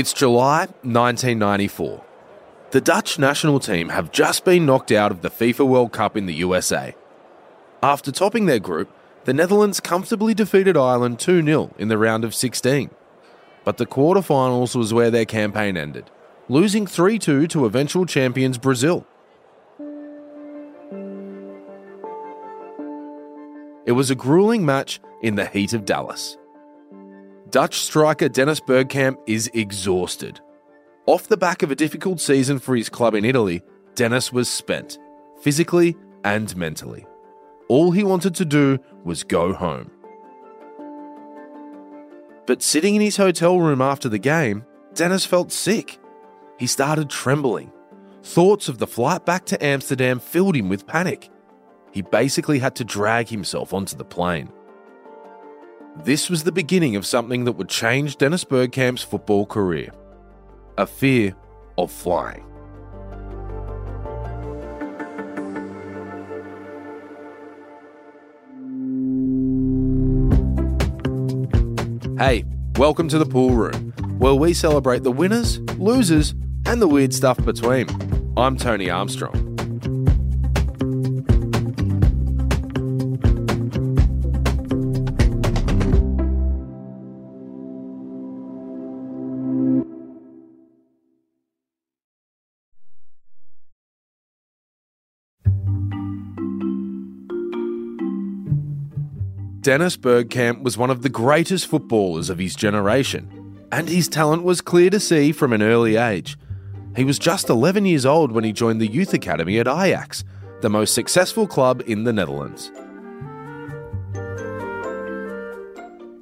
It's July 1994. The Dutch national team have just been knocked out of the FIFA World Cup in the USA. After topping their group, the Netherlands comfortably defeated Ireland 2 0 in the round of 16. But the quarterfinals was where their campaign ended, losing 3 2 to eventual champions Brazil. It was a grueling match in the heat of Dallas. Dutch striker Dennis Bergkamp is exhausted. Off the back of a difficult season for his club in Italy, Dennis was spent, physically and mentally. All he wanted to do was go home. But sitting in his hotel room after the game, Dennis felt sick. He started trembling. Thoughts of the flight back to Amsterdam filled him with panic. He basically had to drag himself onto the plane. This was the beginning of something that would change Dennis Bergkamp's football career a fear of flying. Hey, welcome to the pool room, where we celebrate the winners, losers, and the weird stuff between. I'm Tony Armstrong. Dennis Bergkamp was one of the greatest footballers of his generation, and his talent was clear to see from an early age. He was just 11 years old when he joined the youth academy at Ajax, the most successful club in the Netherlands.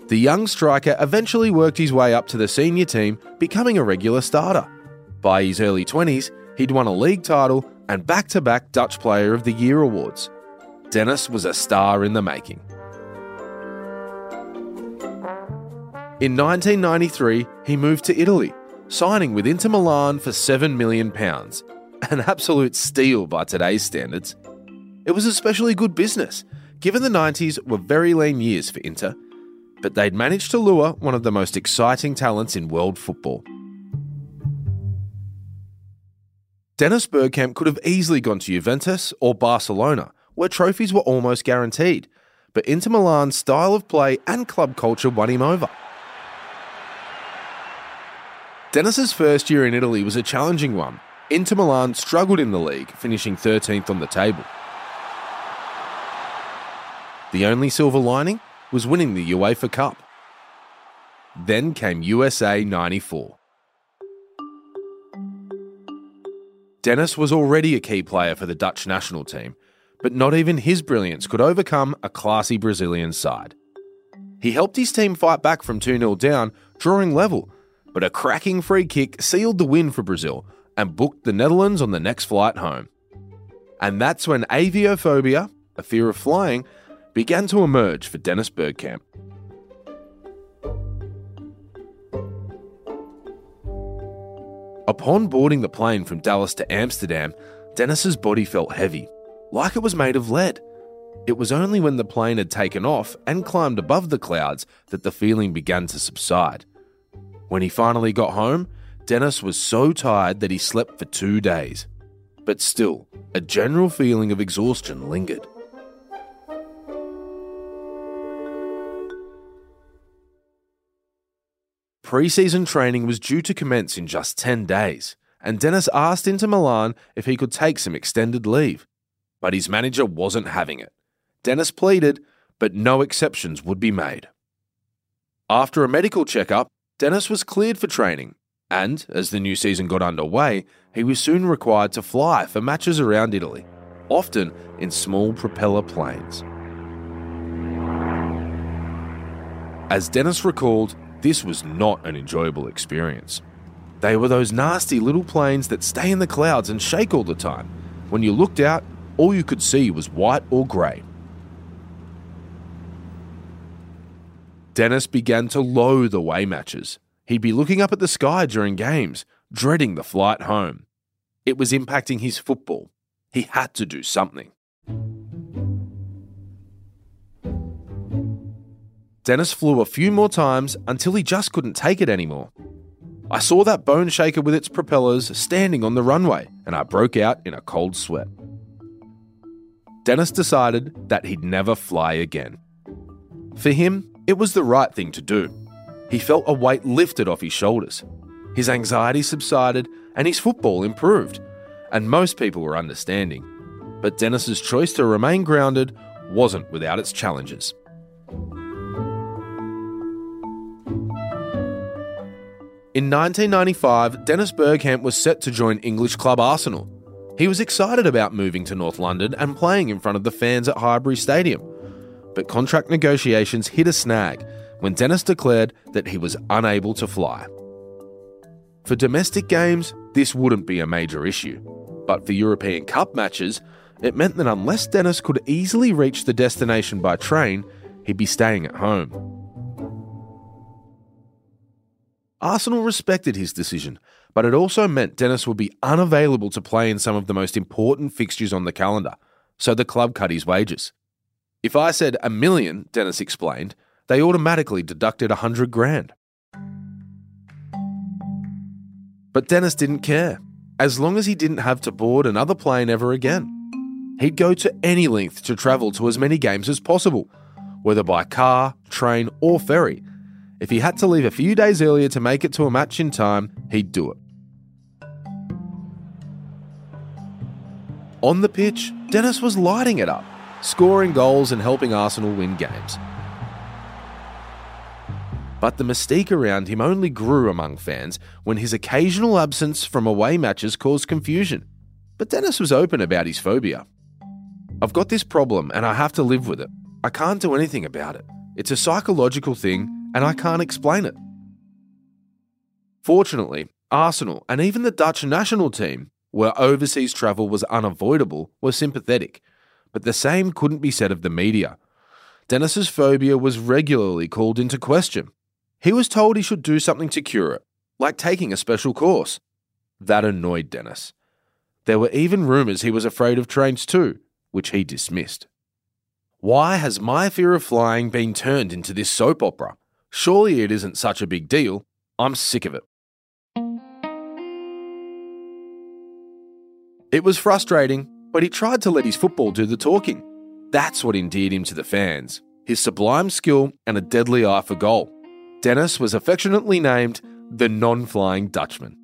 The young striker eventually worked his way up to the senior team, becoming a regular starter. By his early 20s, he'd won a league title and back to back Dutch Player of the Year awards. Dennis was a star in the making. In 1993, he moved to Italy, signing with Inter Milan for £7 million, an absolute steal by today's standards. It was especially good business, given the 90s were very lean years for Inter, but they'd managed to lure one of the most exciting talents in world football. Dennis Bergkamp could have easily gone to Juventus or Barcelona, where trophies were almost guaranteed, but Inter Milan's style of play and club culture won him over. Dennis's first year in Italy was a challenging one. Inter Milan struggled in the league, finishing 13th on the table. The only silver lining was winning the UEFA Cup. Then came USA 94. Dennis was already a key player for the Dutch national team, but not even his brilliance could overcome a classy Brazilian side. He helped his team fight back from 2 0 down, drawing level but a cracking free kick sealed the win for Brazil and booked the Netherlands on the next flight home. And that's when aviophobia, a fear of flying, began to emerge for Dennis Bergkamp. Upon boarding the plane from Dallas to Amsterdam, Dennis's body felt heavy, like it was made of lead. It was only when the plane had taken off and climbed above the clouds that the feeling began to subside. When he finally got home, Dennis was so tired that he slept for two days. But still, a general feeling of exhaustion lingered. Pre-season training was due to commence in just 10 days, and Dennis asked Inter Milan if he could take some extended leave. But his manager wasn't having it. Dennis pleaded, but no exceptions would be made. After a medical checkup, Dennis was cleared for training, and as the new season got underway, he was soon required to fly for matches around Italy, often in small propeller planes. As Dennis recalled, this was not an enjoyable experience. They were those nasty little planes that stay in the clouds and shake all the time. When you looked out, all you could see was white or grey. Dennis began to loathe away matches. He'd be looking up at the sky during games, dreading the flight home. It was impacting his football. He had to do something. Dennis flew a few more times until he just couldn't take it anymore. I saw that bone shaker with its propellers standing on the runway, and I broke out in a cold sweat. Dennis decided that he'd never fly again. For him, it was the right thing to do. He felt a weight lifted off his shoulders. His anxiety subsided and his football improved. And most people were understanding. But Dennis's choice to remain grounded wasn't without its challenges. In 1995, Dennis Bergkamp was set to join English club Arsenal. He was excited about moving to North London and playing in front of the fans at Highbury Stadium. But contract negotiations hit a snag when Dennis declared that he was unable to fly. For domestic games, this wouldn't be a major issue, but for European Cup matches, it meant that unless Dennis could easily reach the destination by train, he'd be staying at home. Arsenal respected his decision, but it also meant Dennis would be unavailable to play in some of the most important fixtures on the calendar, so the club cut his wages. If I said a million, Dennis explained, they automatically deducted a hundred grand. But Dennis didn't care, as long as he didn't have to board another plane ever again. He'd go to any length to travel to as many games as possible, whether by car, train, or ferry, if he had to leave a few days earlier to make it to a match in time, he'd do it. On the pitch, Dennis was lighting it up, scoring goals and helping Arsenal win games. But the mystique around him only grew among fans when his occasional absence from away matches caused confusion. But Dennis was open about his phobia. I've got this problem and I have to live with it. I can't do anything about it. It's a psychological thing and I can't explain it. Fortunately, Arsenal and even the Dutch national team, where overseas travel was unavoidable, were sympathetic, but the same couldn't be said of the media. Dennis's phobia was regularly called into question. He was told he should do something to cure it, like taking a special course. That annoyed Dennis. There were even rumours he was afraid of trains too, which he dismissed. Why has my fear of flying been turned into this soap opera? Surely it isn't such a big deal. I'm sick of it. It was frustrating, but he tried to let his football do the talking. That's what endeared him to the fans his sublime skill and a deadly eye for goal. Dennis was affectionately named the non flying Dutchman.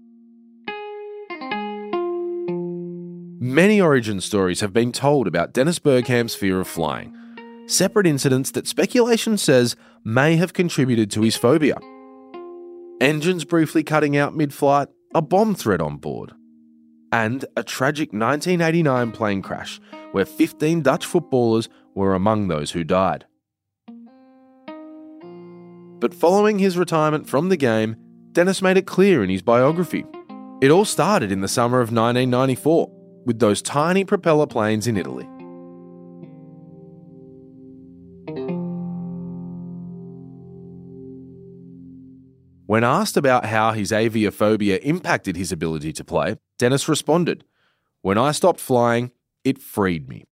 Many origin stories have been told about Dennis Bergkamp's fear of flying, separate incidents that speculation says may have contributed to his phobia. Engines briefly cutting out mid flight, a bomb threat on board, and a tragic 1989 plane crash where 15 Dutch footballers were among those who died. But following his retirement from the game, Dennis made it clear in his biography. It all started in the summer of 1994 with those tiny propeller planes in Italy. When asked about how his aviophobia impacted his ability to play, Dennis responded, When I stopped flying, it freed me.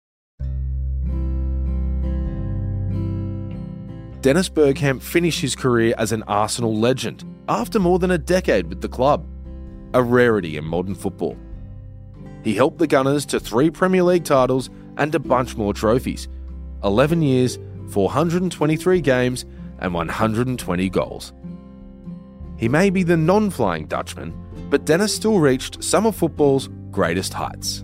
Dennis Bergkamp finished his career as an Arsenal legend after more than a decade with the club, a rarity in modern football. He helped the Gunners to three Premier League titles and a bunch more trophies 11 years, 423 games, and 120 goals. He may be the non flying Dutchman, but Dennis still reached some of football's greatest heights.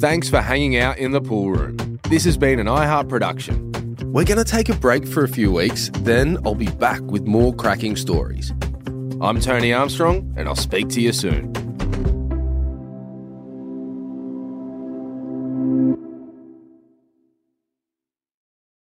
Thanks for hanging out in the pool room. This has been an iHeart production. We're going to take a break for a few weeks, then I'll be back with more cracking stories. I'm Tony Armstrong, and I'll speak to you soon.